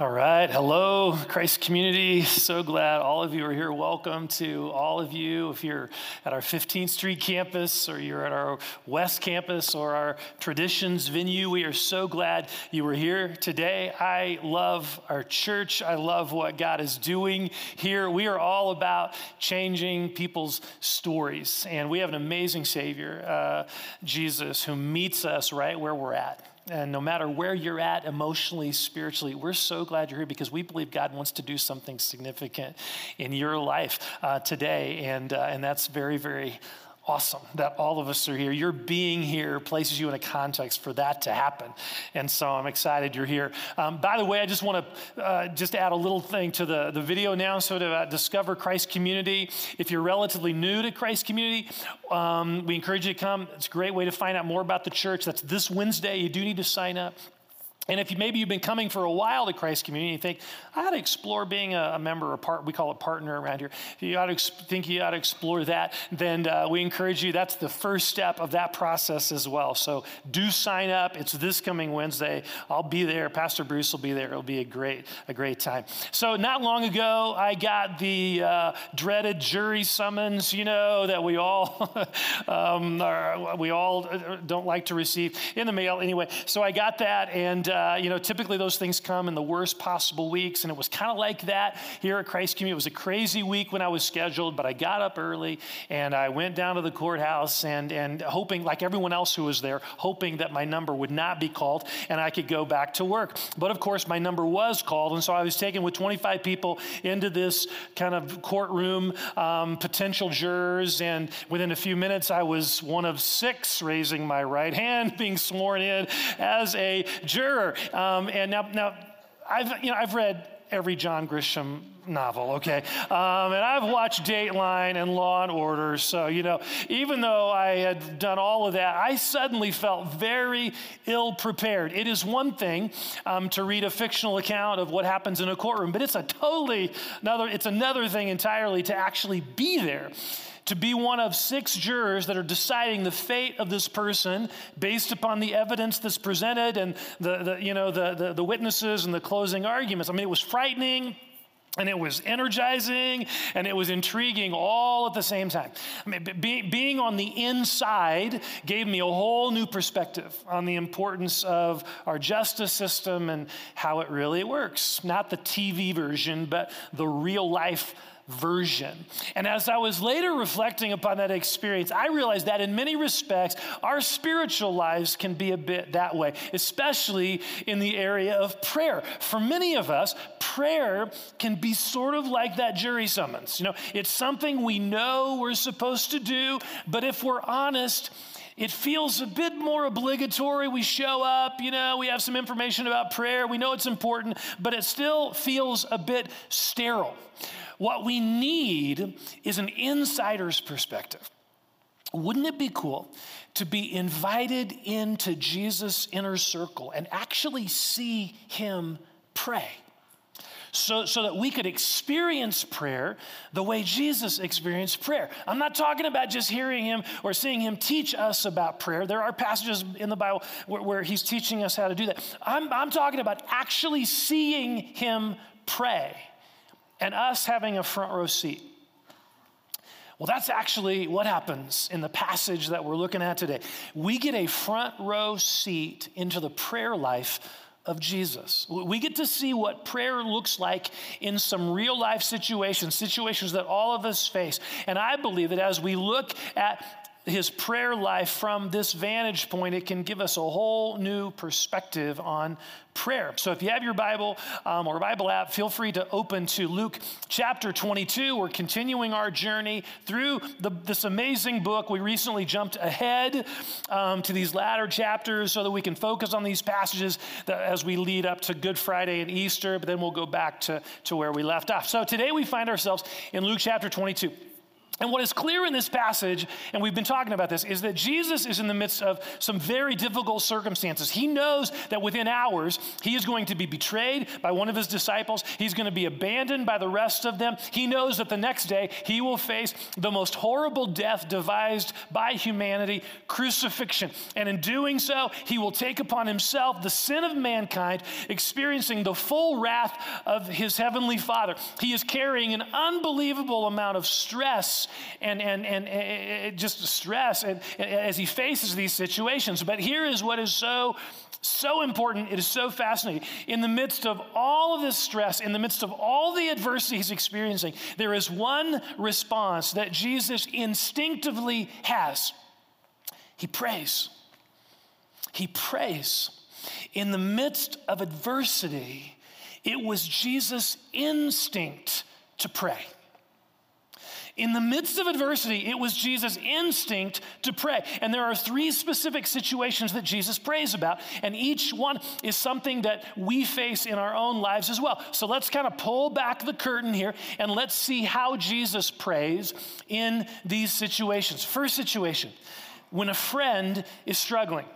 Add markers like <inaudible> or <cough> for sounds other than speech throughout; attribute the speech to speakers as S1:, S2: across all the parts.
S1: All right. Hello, Christ community. So glad all of you are here. Welcome to all of you. If you're at our 15th Street campus or you're at our West campus or our Traditions venue, we are so glad you were here today. I love our church. I love what God is doing here. We are all about changing people's stories. And we have an amazing Savior, uh, Jesus, who meets us right where we're at. And no matter where you're at emotionally, spiritually, we're so glad you're here because we believe God wants to do something significant in your life uh, today. And, uh, and that's very, very awesome that all of us are here. Your being here places you in a context for that to happen. And so I'm excited you're here. Um, by the way, I just want to uh, just add a little thing to the, the video now. So to uh, discover Christ Community, if you're relatively new to Christ Community, um, we encourage you to come. It's a great way to find out more about the church. That's this Wednesday. You do need to sign up. And if you, maybe you've been coming for a while to Christ Community, you think, I ought to explore being a, a member or part, we call it partner around here. If you ought to think you ought to explore that, then uh, we encourage you. That's the first step of that process as well. So do sign up. It's this coming Wednesday. I'll be there. Pastor Bruce will be there. It'll be a great, a great time. So not long ago, I got the uh, dreaded jury summons, you know, that we all, <laughs> um, are, we all uh, don't like to receive in the mail anyway. So I got that and uh, uh, you know, typically those things come in the worst possible weeks, and it was kind of like that here at Christ Community. It was a crazy week when I was scheduled, but I got up early and I went down to the courthouse and, and hoping, like everyone else who was there, hoping that my number would not be called and I could go back to work. But of course, my number was called, and so I was taken with 25 people into this kind of courtroom, um, potential jurors, and within a few minutes, I was one of six raising my right hand, <laughs> being sworn in as a juror. Um, and now, now I've, you know, I've read every John Grisham novel, okay? Um, and I've watched Dateline and Law and Order, so, you know, even though I had done all of that, I suddenly felt very ill prepared. It is one thing um, to read a fictional account of what happens in a courtroom, but it's a totally another, it's another thing entirely to actually be there to be one of six jurors that are deciding the fate of this person based upon the evidence that's presented and the, the you know the, the, the witnesses and the closing arguments i mean it was frightening and it was energizing and it was intriguing all at the same time. I mean, be, being on the inside gave me a whole new perspective on the importance of our justice system and how it really works. Not the TV version, but the real life version. And as I was later reflecting upon that experience, I realized that in many respects, our spiritual lives can be a bit that way, especially in the area of prayer. For many of us, prayer can be sort of like that jury summons. You know, it's something we know we're supposed to do, but if we're honest, it feels a bit more obligatory. We show up, you know, we have some information about prayer, we know it's important, but it still feels a bit sterile. What we need is an insider's perspective. Wouldn't it be cool to be invited into Jesus' inner circle and actually see him pray? So, so that we could experience prayer the way Jesus experienced prayer. I'm not talking about just hearing him or seeing him teach us about prayer. There are passages in the Bible where, where he's teaching us how to do that. I'm, I'm talking about actually seeing him pray and us having a front row seat. Well, that's actually what happens in the passage that we're looking at today. We get a front row seat into the prayer life of Jesus. We get to see what prayer looks like in some real life situations, situations that all of us face. And I believe that as we look at his prayer life from this vantage point, it can give us a whole new perspective on prayer. So if you have your Bible um, or Bible app, feel free to open to Luke chapter 22. We're continuing our journey through the, this amazing book. We recently jumped ahead um, to these latter chapters so that we can focus on these passages as we lead up to Good Friday and Easter, but then we'll go back to, to where we left off. So today we find ourselves in Luke chapter 22. And what is clear in this passage, and we've been talking about this, is that Jesus is in the midst of some very difficult circumstances. He knows that within hours, he is going to be betrayed by one of his disciples. He's going to be abandoned by the rest of them. He knows that the next day he will face the most horrible death devised by humanity crucifixion. And in doing so, he will take upon himself the sin of mankind, experiencing the full wrath of his heavenly Father. He is carrying an unbelievable amount of stress and, and, and, and just stress and, as he faces these situations. But here is what is so so important. It is so fascinating. In the midst of all of this stress, in the midst of all the adversity he's experiencing, there is one response that Jesus instinctively has. He prays. He prays. In the midst of adversity, it was Jesus' instinct to pray. In the midst of adversity, it was Jesus' instinct to pray. And there are three specific situations that Jesus prays about, and each one is something that we face in our own lives as well. So let's kind of pull back the curtain here and let's see how Jesus prays in these situations. First situation, when a friend is struggling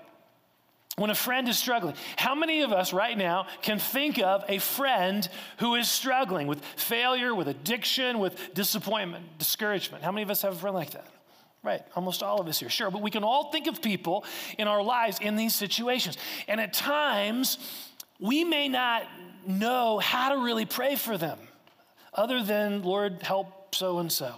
S1: when a friend is struggling. How many of us right now can think of a friend who is struggling with failure, with addiction, with disappointment, discouragement? How many of us have a friend like that? Right, almost all of us here, sure. But we can all think of people in our lives in these situations. And at times, we may not know how to really pray for them, other than, Lord, help so and so.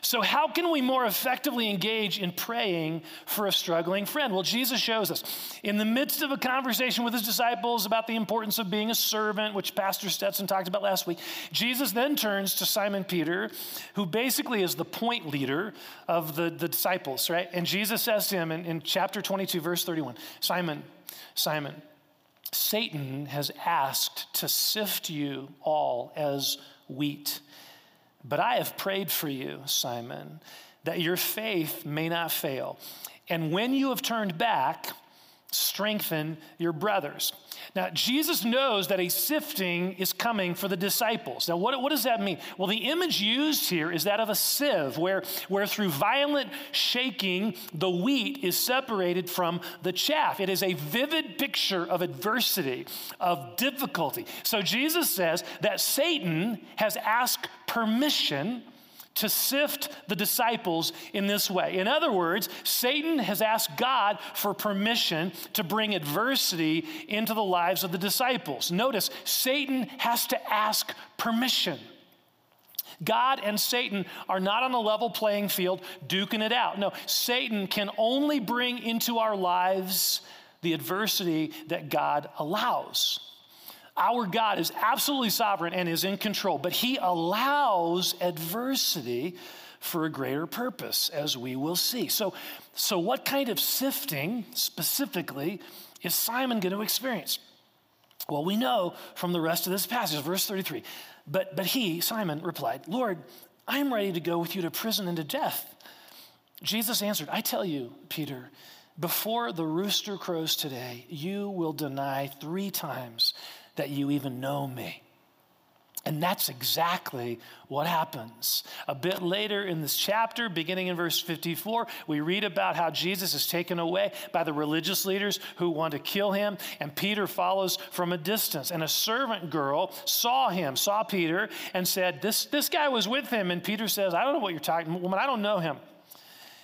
S1: So, how can we more effectively engage in praying for a struggling friend? Well, Jesus shows us. In the midst of a conversation with his disciples about the importance of being a servant, which Pastor Stetson talked about last week, Jesus then turns to Simon Peter, who basically is the point leader of the, the disciples, right? And Jesus says to him in, in chapter 22, verse 31 Simon, Simon, Satan has asked to sift you all as wheat. But I have prayed for you, Simon, that your faith may not fail. And when you have turned back, strengthen your brothers. Now, Jesus knows that a sifting is coming for the disciples. Now, what, what does that mean? Well, the image used here is that of a sieve, where, where through violent shaking, the wheat is separated from the chaff. It is a vivid picture of adversity, of difficulty. So, Jesus says that Satan has asked permission to sift the disciples in this way. In other words, Satan has asked God for permission to bring adversity into the lives of the disciples. Notice, Satan has to ask permission. God and Satan are not on a level playing field duking it out. No, Satan can only bring into our lives the adversity that God allows. Our God is absolutely sovereign and is in control, but He allows adversity for a greater purpose, as we will see. So, so what kind of sifting specifically is Simon going to experience? Well, we know from the rest of this passage, verse 33. But, but he, Simon, replied, Lord, I am ready to go with you to prison and to death. Jesus answered, I tell you, Peter, before the rooster crows today, you will deny three times that you even know me. And that's exactly what happens. A bit later in this chapter, beginning in verse 54, we read about how Jesus is taken away by the religious leaders who want to kill him, and Peter follows from a distance. And a servant girl saw him, saw Peter, and said, This, this guy was with him. And Peter says, I don't know what you're talking, woman, I don't know him.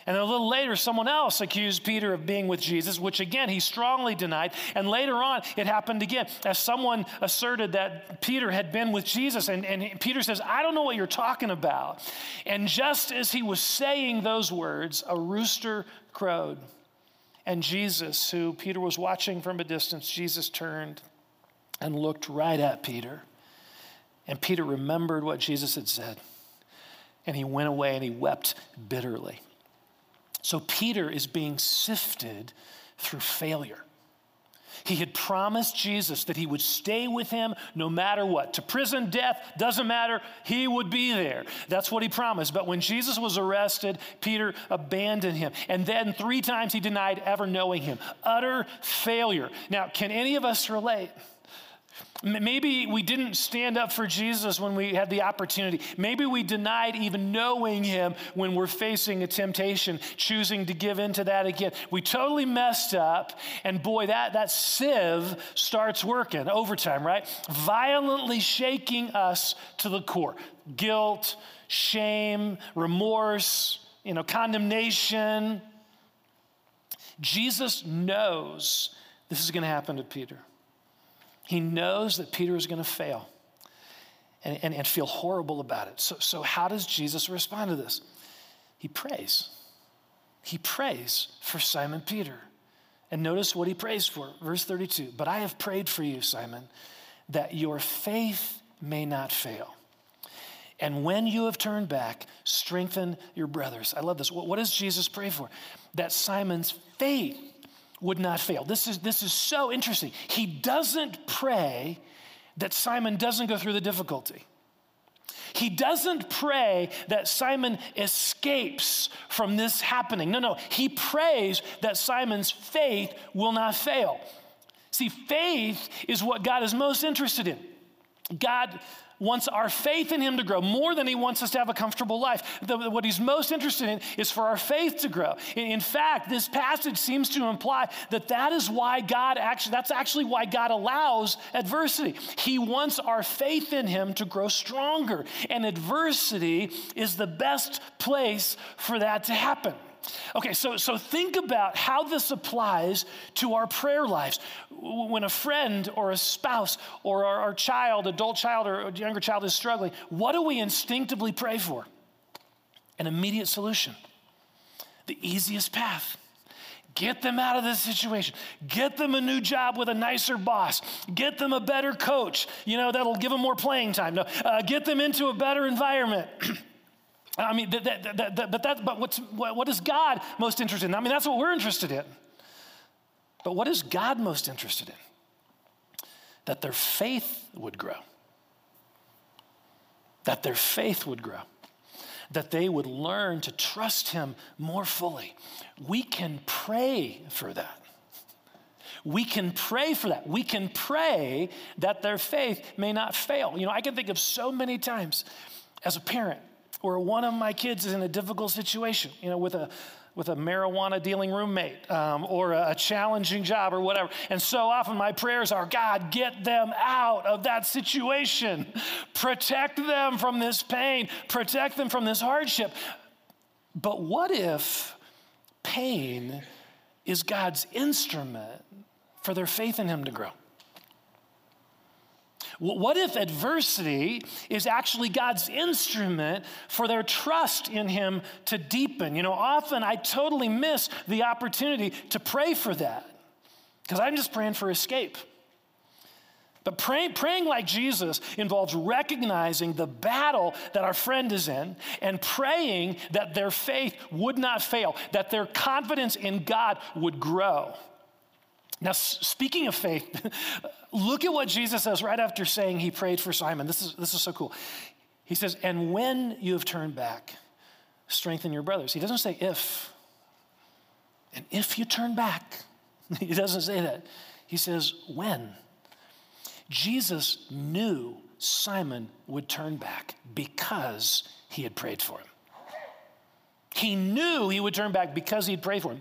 S1: And then a little later, someone else accused Peter of being with Jesus, which again he strongly denied. And later on, it happened again as someone asserted that Peter had been with Jesus. And, and Peter says, I don't know what you're talking about. And just as he was saying those words, a rooster crowed. And Jesus, who Peter was watching from a distance, Jesus turned and looked right at Peter. And Peter remembered what Jesus had said. And he went away and he wept bitterly. So Peter is being sifted through failure. He had promised Jesus that he would stay with him no matter what. To prison, death, doesn't matter, he would be there. That's what he promised. But when Jesus was arrested, Peter abandoned him. And then three times he denied ever knowing him. Utter failure. Now, can any of us relate? Maybe we didn't stand up for Jesus when we had the opportunity. Maybe we denied even knowing him when we're facing a temptation, choosing to give into that again. We totally messed up, and boy, that, that sieve starts working overtime, right? Violently shaking us to the core. Guilt, shame, remorse, you know, condemnation. Jesus knows this is going to happen to Peter. He knows that Peter is going to fail and, and, and feel horrible about it. So, so, how does Jesus respond to this? He prays. He prays for Simon Peter. And notice what he prays for. Verse 32 But I have prayed for you, Simon, that your faith may not fail. And when you have turned back, strengthen your brothers. I love this. What, what does Jesus pray for? That Simon's faith would not fail. This is, this is so interesting. He doesn't pray that Simon doesn't go through the difficulty. He doesn't pray that Simon escapes from this happening. No, no. He prays that Simon's faith will not fail. See, faith is what God is most interested in. God wants our faith in Him to grow more than He wants us to have a comfortable life. The, what He's most interested in is for our faith to grow. In, in, fact, this passage seems to imply that that is why God actually, that's actually why God allows adversity. He wants our faith in Him to grow stronger. And adversity is the best place for that to happen. Okay, so, so think about how this applies to our prayer lives. When a friend or a spouse or our, our child, adult child or younger child is struggling, what do we instinctively pray for? An immediate solution, the easiest path. Get them out of this situation. Get them a new job with a nicer boss. Get them a better coach, you know, that'll give them more playing time. No, uh, get them into a better environment. <clears throat> I mean, that, that, that, but, that, but what's, what is God most interested in? I mean, that's what we're interested in. But what is God most interested in? That their faith would grow. That their faith would grow. That they would learn to trust Him more fully. We can pray for that. We can pray for that. We can pray that their faith may not fail. You know, I can think of so many times as a parent or one of my kids is in a difficult situation, you know, with a with a marijuana dealing roommate um, or a, a challenging job or whatever. And so often my prayers are God, get them out of that situation. Protect them from this pain. Protect them from this hardship. But what if pain is God's instrument for their faith in Him to grow? What if adversity is actually God's instrument for their trust in Him to deepen? You know, often I totally miss the opportunity to pray for that because I'm just praying for escape. But praying, praying like Jesus involves recognizing the battle that our friend is in and praying that their faith would not fail, that their confidence in God would grow. Now, speaking of faith, <laughs> look at what Jesus says right after saying he prayed for Simon. This is, this is so cool. He says, And when you have turned back, strengthen your brothers. He doesn't say if. And if you turn back, <laughs> he doesn't say that. He says when. Jesus knew Simon would turn back because he had prayed for him. He knew he would turn back because he'd prayed for him.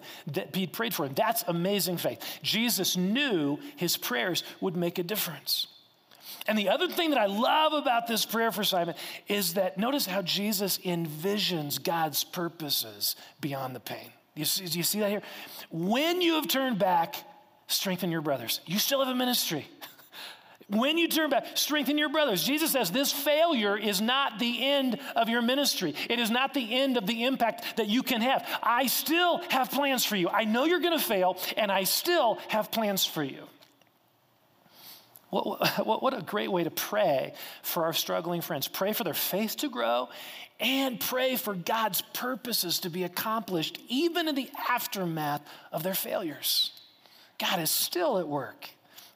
S1: He'd prayed for him. That's amazing faith. Jesus knew his prayers would make a difference. And the other thing that I love about this prayer for Simon is that notice how Jesus envisions God's purposes beyond the pain. You see, do you see that here? When you have turned back, strengthen your brothers. You still have a ministry. <laughs> When you turn back, strengthen your brothers. Jesus says this failure is not the end of your ministry. It is not the end of the impact that you can have. I still have plans for you. I know you're going to fail, and I still have plans for you. What, what, what, a great way to pray for our struggling friends. Pray for their faith to grow and pray for God's purposes to be accomplished, even in the aftermath of their failures. God is still at work,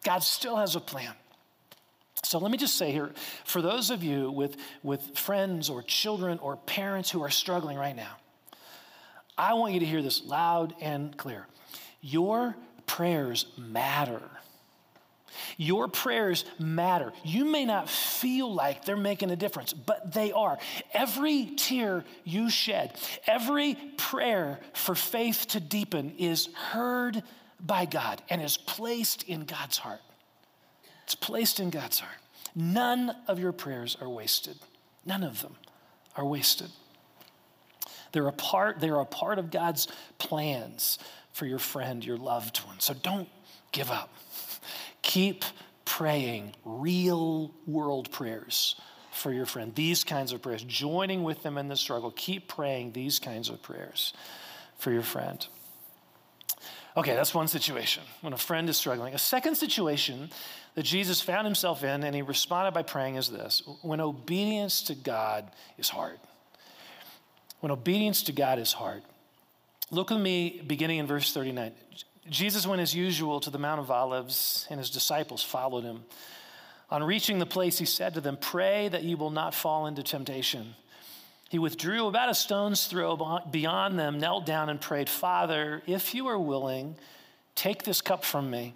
S1: God still has a plan. So let me just say here for those of you with, with friends or children or parents who are struggling right now, I want you to hear this loud and clear. Your prayers matter. Your prayers matter. You may not feel like they're making a difference, but they are. Every tear you shed, every prayer for faith to deepen is heard by God and is placed in God's heart. It's placed in God's heart. None of your prayers are wasted. None of them are wasted. They're a part, they're a part of God's plans for your friend, your loved one. So don't give up. Keep praying real world prayers for your friend. These kinds of prayers, joining with them in the struggle. Keep praying these kinds of prayers for your friend. Okay, that's one situation when a friend is struggling. A second situation that Jesus found himself in and he responded by praying is this when obedience to God is hard. When obedience to God is hard. Look with me beginning in verse 39. Jesus went as usual to the Mount of Olives, and his disciples followed him. On reaching the place, he said to them, Pray that you will not fall into temptation. He withdrew about a stone's throw beyond them, knelt down, and prayed, Father, if you are willing, take this cup from me.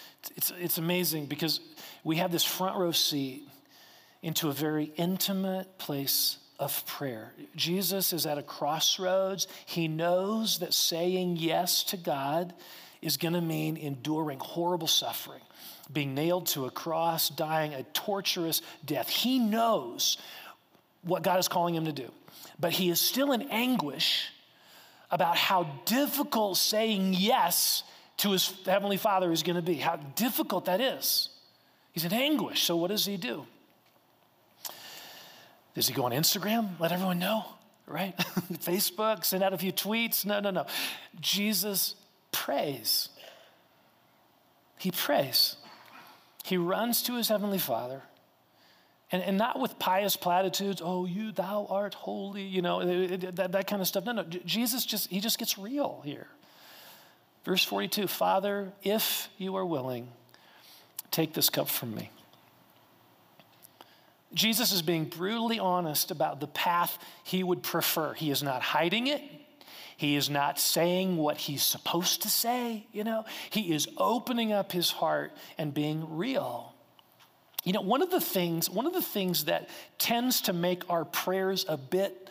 S1: it's, it's amazing because we have this front row seat into a very intimate place of prayer. Jesus is at a crossroads. He knows that saying yes to God is going to mean enduring horrible suffering, being nailed to a cross, dying a torturous death. He knows what God is calling him to do, but he is still in anguish about how difficult saying yes to his heavenly father is going to be, how difficult that is. He's in anguish. So, what does he do? Does he go on Instagram? Let everyone know, right? <laughs> Facebook, send out a few tweets? No, no, no. Jesus prays. He prays. He runs to his heavenly Father. And, and not with pious platitudes, oh, you, thou art holy, you know, that, that kind of stuff. No, no. Jesus just, he just gets real here. Verse 42 Father, if you are willing, take this cup from me. Jesus is being brutally honest about the path he would prefer. He is not hiding it, he is not saying what he's supposed to say, you know. He is opening up his heart and being real. You know, one of the things, one of the things that tends to make our prayers a bit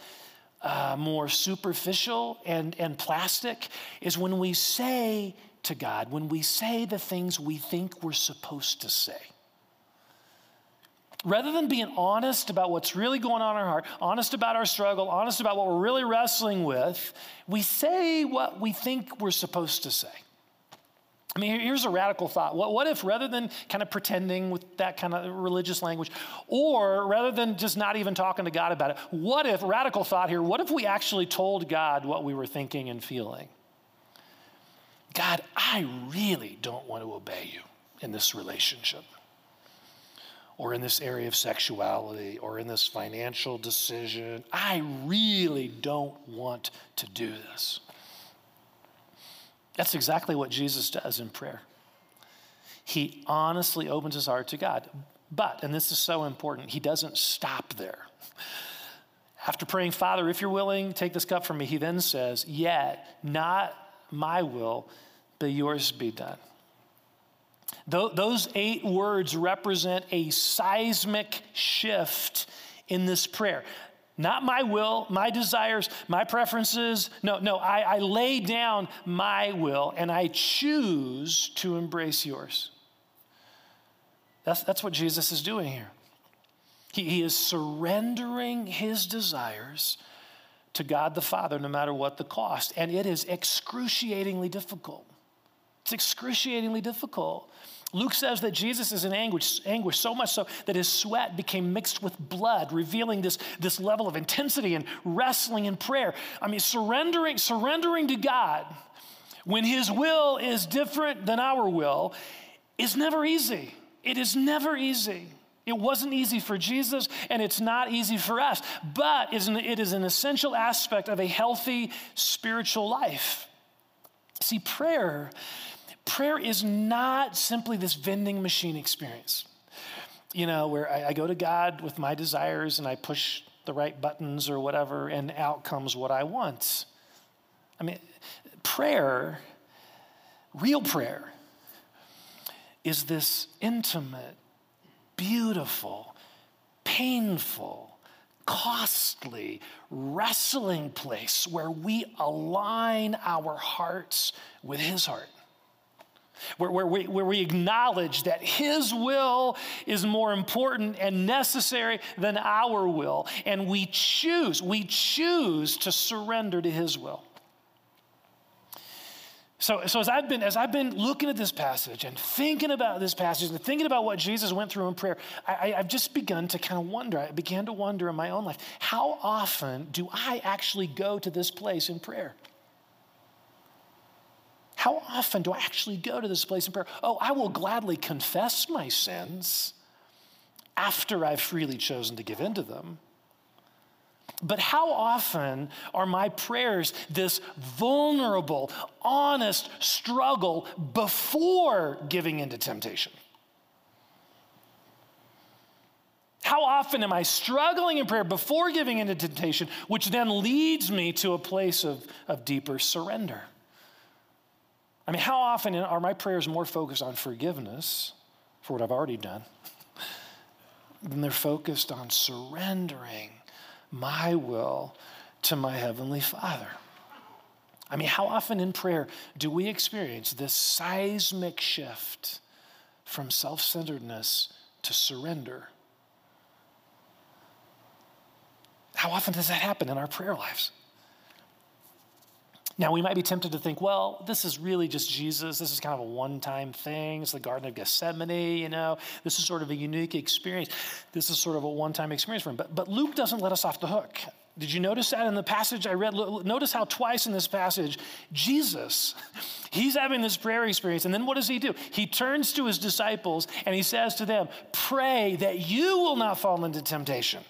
S1: uh, more superficial and, and plastic is when we say to God, when we say the things we think we're supposed to say rather than being honest about what's really going on in our heart, honest about our struggle, honest about what we're really wrestling with, we say what we think we're supposed to say. I mean, here's a radical thought. What, what, if rather than kind of pretending with that kind of religious language, or rather than just not even talking to God about it, what if, radical thought here, what if we actually told God what we were thinking and feeling? God, I really don't want to obey you in this relationship or in this area of sexuality or in this financial decision. I really don't want to do this. That's exactly what Jesus does in prayer. He honestly opens his heart to God. But, and this is so important, he doesn't stop there. After praying, Father, if you're willing, take this cup from me, he then says, Yet not my will, but yours be done. Those eight words represent a seismic shift in this prayer. Not my will, my desires, my preferences. No, no, I, I lay down my will and I choose to embrace yours. That's, that's what Jesus is doing here. He, he is surrendering his desires to God the Father, no matter what the cost. And it is excruciatingly difficult. It's excruciatingly difficult. Luke says that Jesus is in anguish, anguish so much so that his sweat became mixed with blood, revealing this, this level of intensity and wrestling in prayer. I mean, surrendering, surrendering to God when his will is different than our will is never easy. It is never easy. It wasn't easy for Jesus, and it's not easy for us, but it is an essential aspect of a healthy spiritual life. See, prayer, prayer is not simply this vending machine experience, you know, where I, I go to God with my desires and I push the right buttons or whatever, and out comes what I want. I mean, prayer, real prayer, is this intimate, beautiful, painful, costly, wrestling place where we align our hearts with His heart. Where, where, we, where we acknowledge that His will is more important and necessary than our will. And we choose, we choose to surrender to His will. So, so as I've been as I've been looking at this passage and thinking about this passage and thinking about what Jesus went through in prayer, I, have just begun to kind of wonder. I began to wonder in my own life, how often do I actually go to this place in prayer? How often do I actually go to this place in prayer? Oh, I will gladly confess my sins after I've freely chosen to give in to them. But how often are my prayers this vulnerable, honest struggle before giving into temptation? How often am I struggling in prayer before giving into temptation, which then leads me to a place of, of deeper surrender? I mean, how often are my prayers more focused on forgiveness for what I've already done than they're focused on surrendering my will to my Heavenly Father. I mean, how often in prayer do we experience this seismic shift from self centeredness to surrender? How often does that happen in our prayer lives? Now, we might be tempted to think, well, this is really just Jesus. This is kind of a one time thing. It's the Garden of Gethsemane, you know. This is sort of a unique experience. This is sort of a one time experience for him. But, but Luke doesn't let us off the hook. Did you notice that in the passage I read? Notice how twice in this passage, Jesus, <laughs> he's having this prayer experience. And then what does he do? He turns to his disciples and he says to them, Pray that you will not fall into temptation.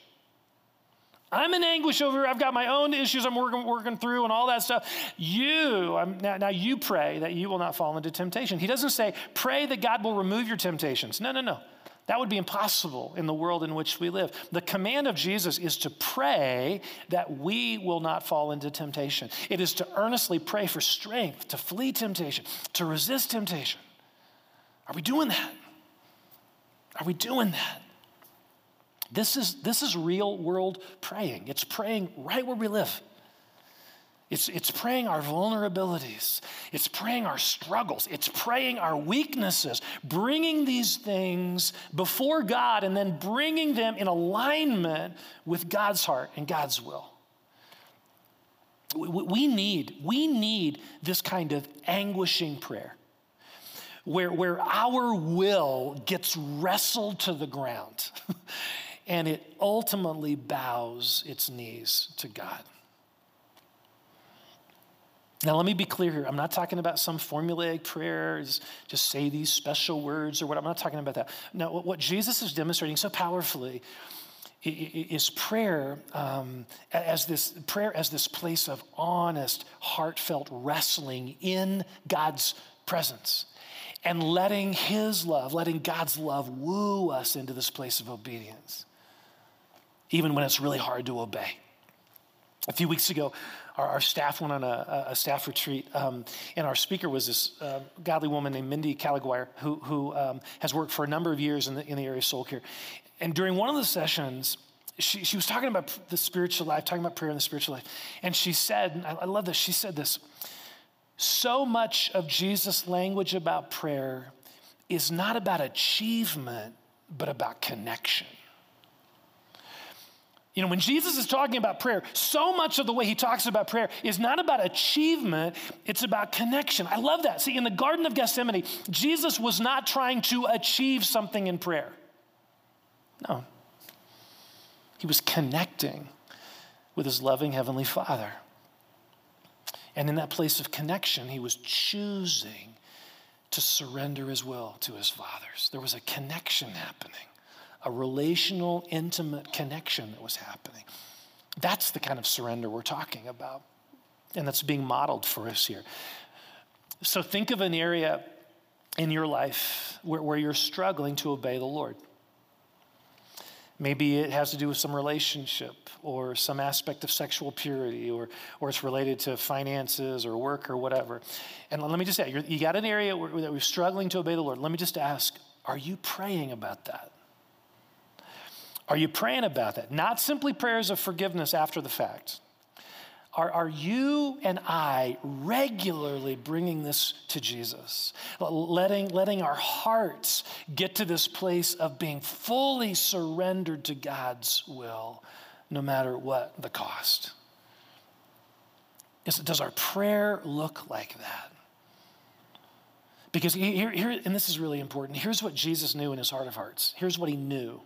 S1: I'm in anguish over, I've got my own issues I'm working, working through and all that stuff. You, I'm, now, now you pray that you will not fall into temptation. He doesn't say, pray that God will remove your temptations. No, no, no. That would be impossible in the world in which we live. The command of Jesus is to pray that we will not fall into temptation. It is to earnestly pray for strength to flee temptation, to resist temptation. Are we doing that? Are we doing that? This is, this is real world praying. It's praying right where we live. It's, it's praying our vulnerabilities. It's praying our struggles. It's praying our weaknesses, bringing these things before God and then bringing them in alignment with God's heart and God's will. We, we need, we need this kind of anguishing prayer where, where our will gets wrestled to the ground. <laughs> and it ultimately bows its knees to God. Now, let me be clear here. I'm not talking about some formulaic prayers, just say these special words or what. I'm not talking about that. Now, what Jesus is demonstrating so powerfully is prayer um, as this prayer as this place of honest, heartfelt wrestling in God's presence and letting His love, letting God's love woo us into this place of obedience even when it's really hard to obey. A few weeks ago, our, our staff went on a, a staff retreat, um, and our speaker was this uh, godly woman named Mindy Caliguire, who, who um, has worked for a number of years in the, in the area of soul care. And during one of the sessions, she, she was talking about the spiritual life, talking about prayer and the spiritual life. And she said, I, I love this, she said this so much of Jesus' language about prayer is not about achievement, but about connection. You know, when Jesus is talking about prayer, so much of the way he talks about prayer is not about achievement, it's about connection. I love that. See, in the Garden of Gethsemane, Jesus was not trying to achieve something in prayer. No. He was connecting with his loving Heavenly Father. And in that place of connection, he was choosing to surrender his will to his father's. There was a connection happening, a relational, intimate connection that was happening. That's the kind of surrender we're talking about. And that's being modeled for us here. So think of an area in your life where, where you're struggling to obey the Lord. Maybe it has to do with some relationship or some aspect of sexual purity or, or it's related to finances or work or whatever. And let me just say, you got an area where, that we're struggling to obey the Lord. Let me just ask, are you praying about that? Are you praying about that? Not simply prayers of forgiveness after the fact. Are, are you and I regularly bringing this to Jesus? Letting, letting our hearts get to this place of being fully surrendered to God's will, no matter what the cost? Is, does our prayer look like that? Because here, here, and this is really important, here's what Jesus knew in his heart of hearts. Here's what he knew.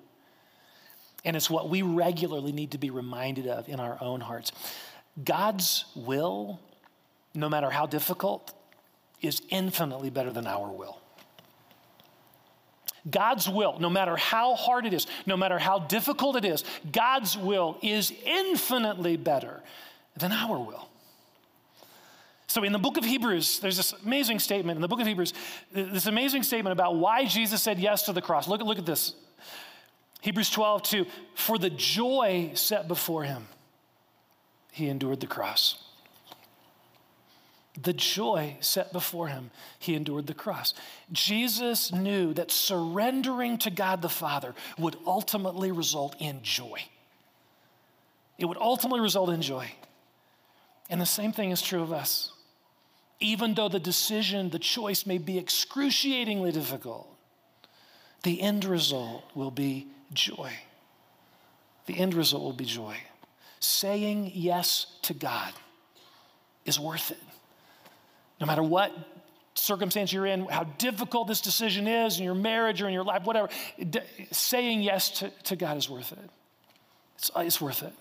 S1: And it's what we regularly need to be reminded of in our own hearts. God's will, no matter how difficult, is infinitely better than our will. God's will, no matter how hard it is, no matter how difficult it is, God's will is infinitely better than our will. So, in the book of Hebrews, there's this amazing statement in the book of Hebrews, this amazing statement about why Jesus said yes to the cross. Look, look at this. Hebrews 12, 2. For the joy set before him, he endured the cross. The joy set before him, he endured the cross. Jesus knew that surrendering to God the Father would ultimately result in joy. It would ultimately result in joy. And the same thing is true of us. Even though the decision, the choice may be excruciatingly difficult, the end result will be joy. The end result will be joy saying yes to God is worth it. No matter what circumstance you're in, how difficult this decision is in your marriage or in your life, whatever, saying yes to, to God is worth it. It's, it's worth it.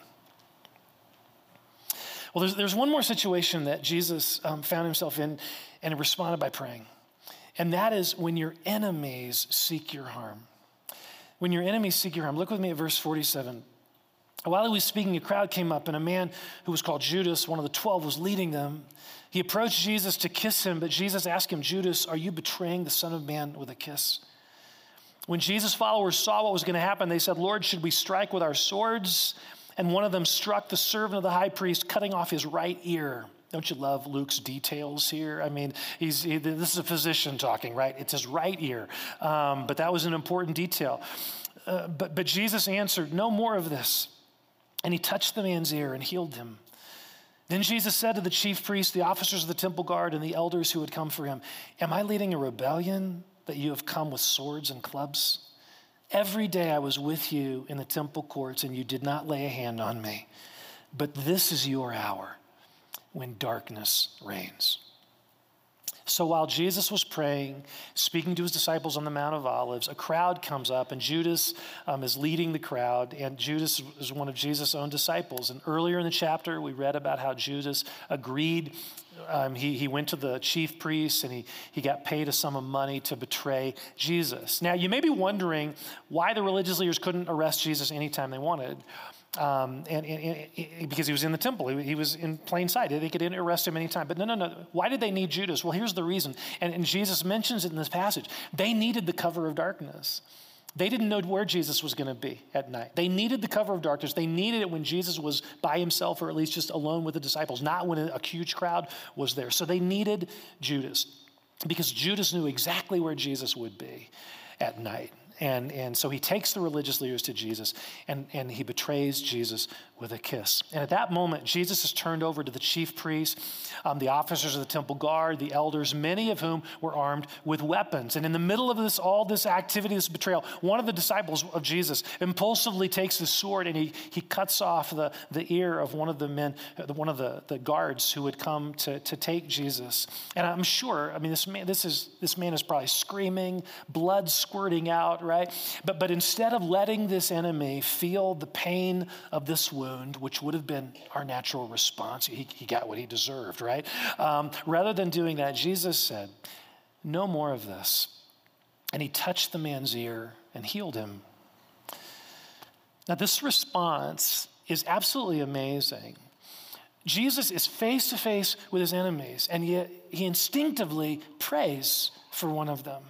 S1: Well, there's, there's one more situation that Jesus um, found himself in and responded by praying. And that is when your enemies seek your harm. When your enemies seek your harm. Look with me at verse 47. While he was speaking, a crowd came up, and a man who was called Judas, one of the twelve, was leading them. He approached Jesus to kiss him, but Jesus asked him, Judas, are you betraying the Son of Man with a kiss? When Jesus' followers saw what was going to happen, they said, Lord, should we strike with our swords? And one of them struck the servant of the high priest, cutting off his right ear. Don't you love Luke's details here? I mean, he's, he, this is a physician talking, right? It's his right ear. Um, but that was an important detail. Uh, but, but Jesus answered, No more of this. And he touched the man's ear and healed him. Then Jesus said to the chief priests, the officers of the temple guard, and the elders who had come for him, Am I leading a rebellion that you have come with swords and clubs? Every day I was with you in the temple courts, and you did not lay a hand on me. But this is your hour when darkness reigns. So while Jesus was praying, speaking to his disciples on the Mount of Olives, a crowd comes up, and Judas um, is leading the crowd. And Judas is one of Jesus' own disciples. And earlier in the chapter, we read about how Judas agreed. Um, he, he went to the chief priests and he, he got paid a sum of money to betray Jesus. Now, you may be wondering why the religious leaders couldn't arrest Jesus anytime they wanted um, and, and, and, because he was in the temple, he, he, was in plain sight. They could arrest him anytime. But no, no, no. Why did they need Judas? Well, here's the reason. And, and Jesus mentions it in this passage. They needed the cover of darkness. They didn't know where Jesus was going to be at night. They needed the cover of darkness. They needed it when Jesus was by himself or at least just alone with the disciples, not when a huge crowd was there. So they needed Judas because Judas knew exactly where Jesus would be at night. And, and so he takes the religious leaders to Jesus and, and he betrays Jesus with a kiss. And at that moment, Jesus is turned over to the chief priests, um, the officers of the temple guard, the elders, many of whom were armed with weapons. And in the middle of this, all this activity, this betrayal, one of the disciples of Jesus impulsively takes the sword and he, he cuts off the, the ear of one of the men, one of the, the guards who had come to, to take Jesus. And I'm sure, I mean, this man, this is, this man is probably screaming, blood squirting out, right? But, but instead of letting this enemy feel the pain of this wound, which would have been our natural response, he, he got what he deserved, right? Um, rather than doing that, Jesus said, No more of this. And he touched the man's ear and healed him. Now, this response is absolutely amazing. Jesus is face to face with his enemies, and yet he instinctively prays for one of them.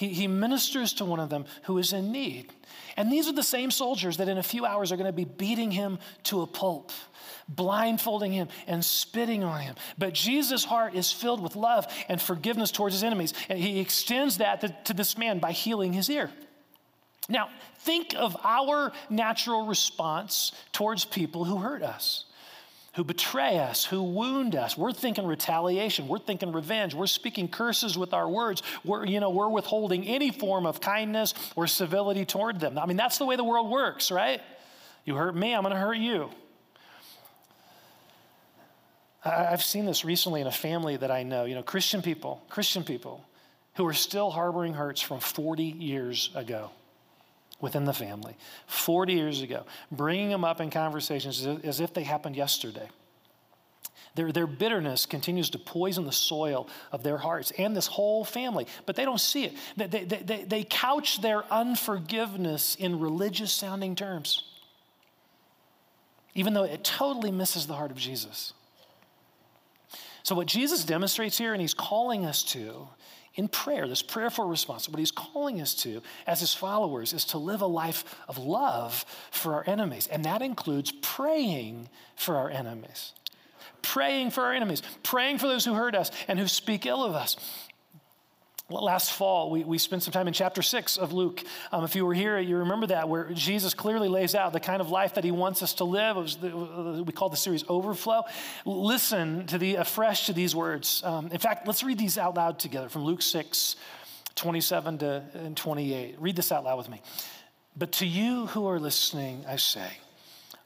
S1: He, he ministers to one of them who is in need. And these are the same soldiers that in a few hours are going to be beating him to a pulp, blindfolding him and spitting on him. But Jesus' heart is filled with love and forgiveness towards his enemies. And he extends that to, to this man by healing his ear. Now, think of our natural response towards people who hurt us who betray us, who wound us. We're thinking retaliation. We're thinking revenge. We're speaking curses with our words. We're, you know, we're withholding any form of kindness or civility toward them. I mean, that's the way the world works, right? You hurt me, I'm going to hurt you. I've seen this recently in a family that I know, you know, Christian people, Christian people who are still harboring hurts from 40 years ago within the family 40 years ago, bringing them up in conversations as if they happened yesterday. Their, their bitterness continues to poison the soil of their hearts and this whole family, but they don't see it. They, they, they, they couch their unforgiveness in religious sounding terms, even though it totally misses the heart of Jesus. So, what Jesus demonstrates here, and he's calling us to, in prayer, this prayerful response, what he's calling us to as his followers is to live a life of love for our enemies. And that includes praying for our enemies. Praying for our enemies, praying for those who hurt us and who speak ill of us. Last fall, we, we spent some time in chapter six of Luke. Um, if you were here, you remember that, where Jesus clearly lays out the kind of life that he wants us to live. The, we call the series Overflow. Listen to the afresh to these words. Um, in fact, let's read these out loud together from Luke 6, 27 to and 28. Read this out loud with me. But to you who are listening, I say,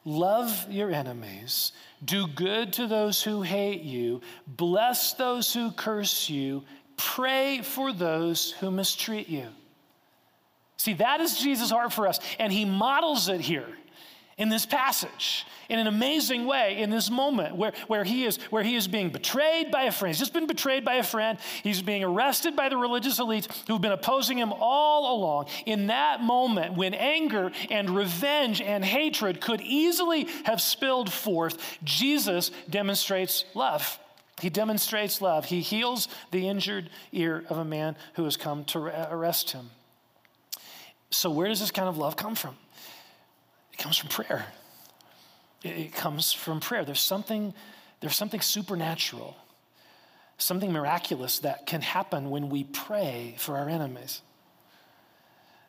S1: love your enemies, do good to those who hate you, bless those who curse you Pray for those who mistreat you. See, that is Jesus' heart for us, and he models it here in this passage in an amazing way in this moment where, where, he is, where he is being betrayed by a friend. He's just been betrayed by a friend. He's being arrested by the religious elites who've been opposing him all along. In that moment, when anger and revenge and hatred could easily have spilled forth, Jesus demonstrates love. He demonstrates love. He heals the injured ear of a man who has come to arrest him. So, where does this kind of love come from? It comes from prayer. It comes from prayer. There's something, there's something supernatural, something miraculous that can happen when we pray for our enemies.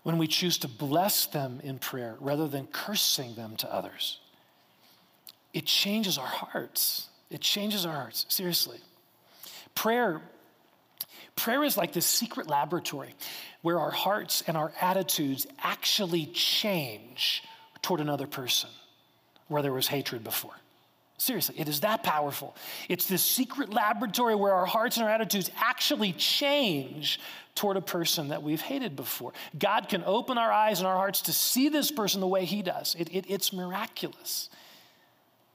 S1: When we choose to bless them in prayer rather than cursing them to others. It changes our hearts. It changes our hearts, seriously. Prayer, prayer is like this secret laboratory where our hearts and our attitudes actually change toward another person where there was hatred before. Seriously, it is that powerful. It's this secret laboratory where our hearts and our attitudes actually change toward a person that we've hated before. God can open our eyes and our hearts to see this person the way He does. It, it, it's miraculous.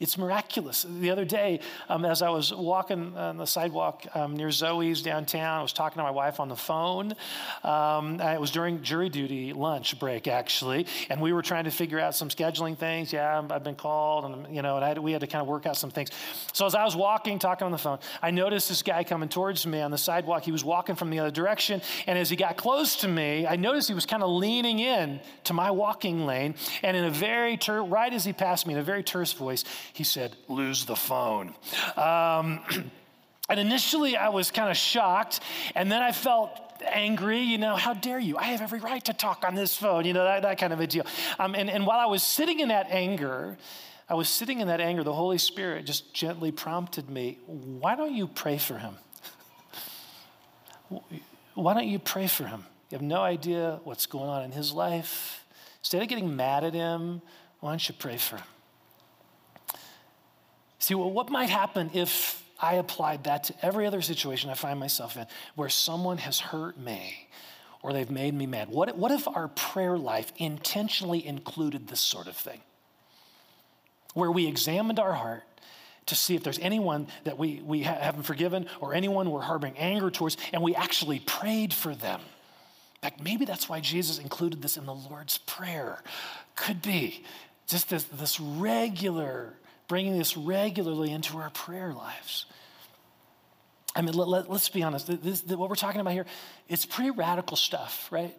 S1: It's miraculous. The other day, um, as I was walking on the sidewalk um, near Zoe's downtown, I was talking to my wife on the phone. Um, it was during jury duty lunch break, actually, and we were trying to figure out some scheduling things. Yeah, I've been called, and you know, and had, we had to kind of work out some things. So as I was walking, talking on the phone, I noticed this guy coming towards me on the sidewalk. He was walking from the other direction, and as he got close to me, I noticed he was kind of leaning in to my walking lane, and in a very ter- right as he passed me, in a very terse voice he said, lose the phone. Um, <clears throat> and initially I was kind of shocked, and then I felt angry, you know, how dare you? I have every right to talk on this phone, you know, that, that kind of a deal. Um, and, and while I was sitting in that anger, I was sitting in that anger, the Holy Spirit just gently prompted me, why don't you pray for him? Why don't you pray for him? You have no idea what's going on in his life. Instead of getting mad at him, why don't you pray for him? See, well, what might happen if I applied that to every other situation I find myself in where someone has hurt me or they've made me mad? What, what if our prayer life intentionally included this sort of thing? Where we examined our heart to see if there's anyone that we, we ha- haven't forgiven or anyone we're harboring anger towards, and we actually prayed for them. In fact, maybe that's why Jesus included this in the Lord's Prayer. Could be just this, this regular, bringing this regularly into our prayer lives. I mean, let, us let, be honest. This, this, what we're talking about here, it's pretty radical stuff, right?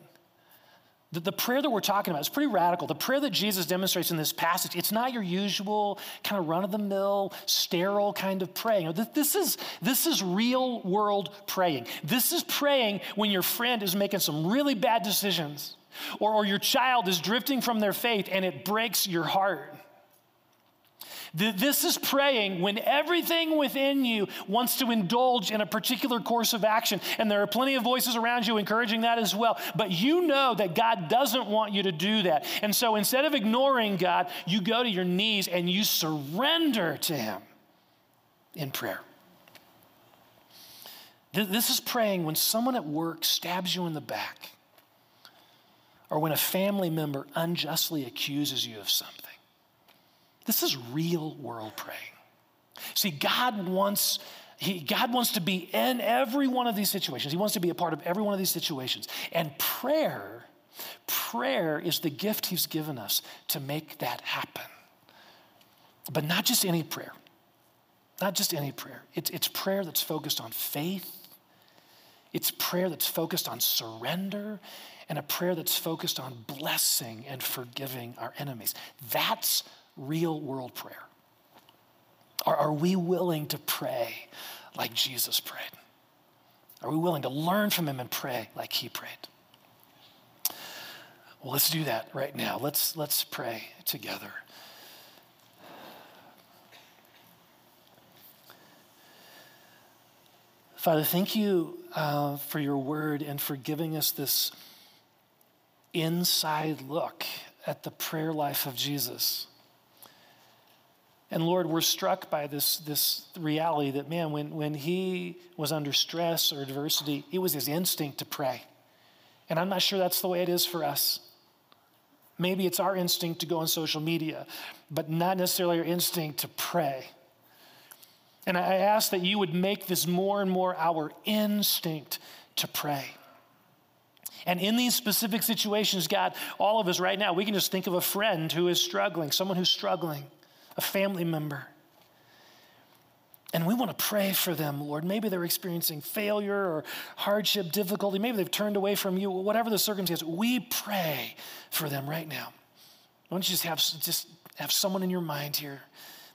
S1: The, the prayer that we're talking about is pretty radical. The prayer that Jesus demonstrates in this passage, it's not your usual kind of run of the mill, sterile kind of praying. This is, this is real world praying. This is praying when your friend is making some really bad decisions or, or your child is drifting from their faith and it breaks your heart. This is praying when everything within you wants to indulge in a particular course of action. And there are plenty of voices around you encouraging that as well. But you know that God doesn't want you to do that. And so instead of ignoring God, you go to your knees and you surrender to Him in prayer. This is praying when someone at work stabs you in the back, or when a family member unjustly accuses you of something. This is real world praying. See, God wants. He, God wants to be in every one of these situations. He wants to be a part of every one of these situations. And prayer, prayer is the gift He's given us to make that happen. But not just any prayer, not just any prayer. It's, it's prayer that's focused on faith, it's prayer that's focused on surrender, and a prayer that's focused on blessing and forgiving our enemies. That's real world prayer? Are, are we willing to pray like Jesus prayed? Are we willing to learn from him and pray like he prayed? Well, let's do that right now. Let's, let's pray together. Father, thank you uh, for your word and for giving us this inside look at the prayer life of Jesus. And Lord, we're struck by this, this reality that, man, when, when he was under stress or adversity, it was his instinct to pray. And I'm not sure that's the way it is for us. Maybe it's our instinct to go on social media, but not necessarily our instinct to pray. And I ask that you would make this more and more our instinct to pray. And in these specific situations, God, all of us right now, we can just think of a friend who is struggling, someone who's struggling a family member. And we want to pray for them, Lord. Maybe they're experiencing failure or hardship, difficulty. Maybe they've turned away from you. Whatever the circumstance, we pray for them right now. Why don't you just have, just have someone in your mind here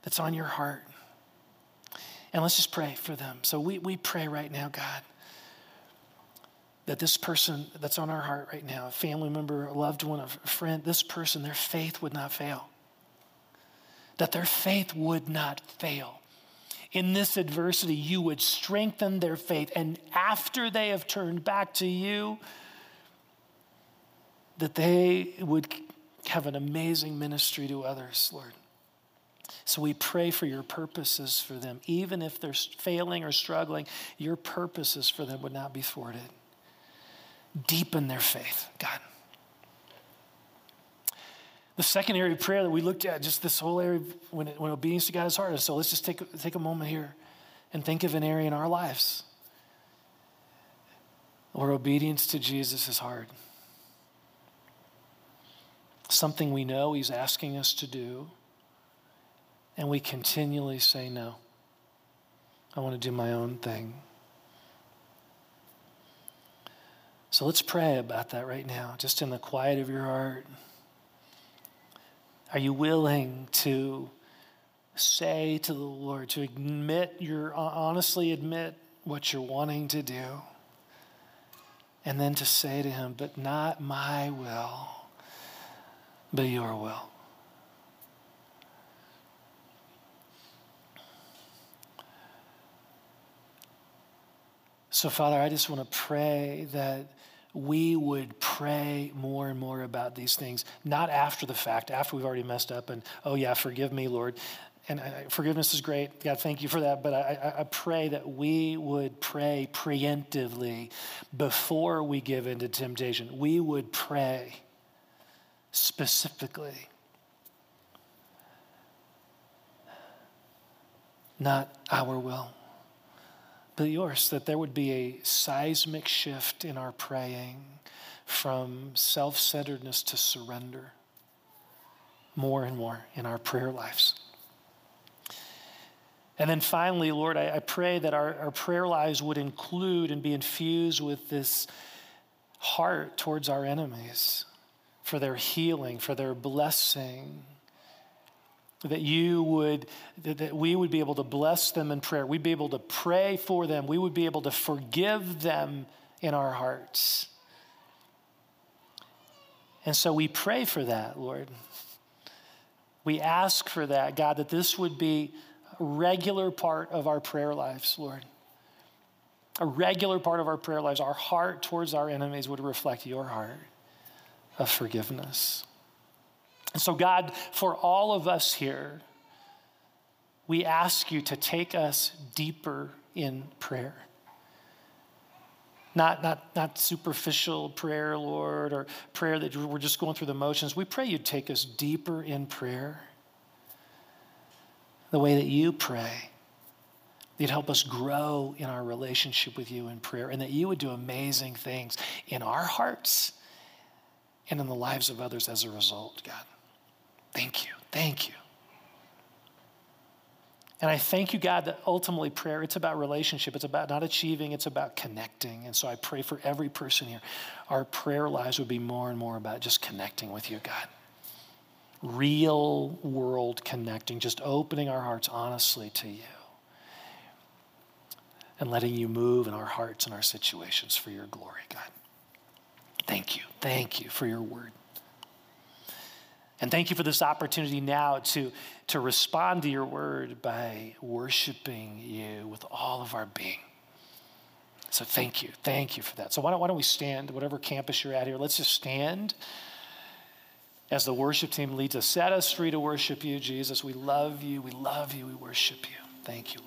S1: that's on your heart? And let's just pray for them. So we, we pray right now, God, that this person that's on our heart right now, a family member, a loved one, a friend, this person, their faith would not fail that their faith would not fail. In this adversity, you would strengthen their faith. And after they have turned back to you, that they would have an amazing ministry to others, Lord. So we pray for your purposes for them. Even if they're failing or struggling, your purposes for them would not be thwarted. Deepen their faith, God. The second area of prayer that we looked at, just this whole area when, when obedience to God is hard. So let's just take, take a moment here and think of an area in our lives where obedience to Jesus is hard. Something we know He's asking us to do, and we continually say no. I want to do my own thing. So let's pray about that right now, just in the quiet of your heart. Are you willing to say to the Lord, to admit your, honestly admit what you're wanting to do? And then to say to Him, but not my will, but your will. So, Father, I just want to pray that we would pray more and more about these things, not after the fact, after we've already messed up and, oh, yeah, forgive me, Lord. And I, forgiveness is great. God, thank you for that. But I, I, I pray that we would pray preemptively before we give into temptation. We would pray specifically. not our will, but yours, that there would be a seismic shift in our praying from self centeredness to surrender more and more in our prayer lives. And then finally, Lord, I, I pray that our, our prayer lives would include and be infused with this heart towards our enemies for their healing, for their blessing. That you would, that we would be able to bless them in prayer. We'd be able to pray for them. We would be able to forgive them in our hearts. And so we pray for that, Lord. We ask for that, God, that this would be a regular part of our prayer lives, Lord. A regular part of our prayer lives. Our heart towards our enemies would reflect your heart of forgiveness. And so, God, for all of us here, we ask you to take us deeper in prayer. Not, not, not superficial prayer, Lord, or prayer that we're just going through the motions. We pray you'd take us deeper in prayer. The way that you pray. You'd help us grow in our relationship with you in prayer, and that you would do amazing things in our hearts and in the lives of others as a result, God. Thank you. Thank you. And I thank you, God, that ultimately prayer, it's about relationship. It's about not achieving, it's about connecting. And so I pray for every person here, our prayer lives would be more and more about just connecting with you, God. Real world connecting, just opening our hearts honestly to you and letting you move in our hearts and our situations for your glory, God. Thank you. Thank you for your word. And thank you for this opportunity now to, to respond to your word by worshiping you with all of our being. So thank you. Thank you for that. So why don't, why don't we stand, whatever campus you're at here, let's just stand as the worship team leads us. Set us free to worship you, Jesus. We love you. We love you. We worship you. Thank you.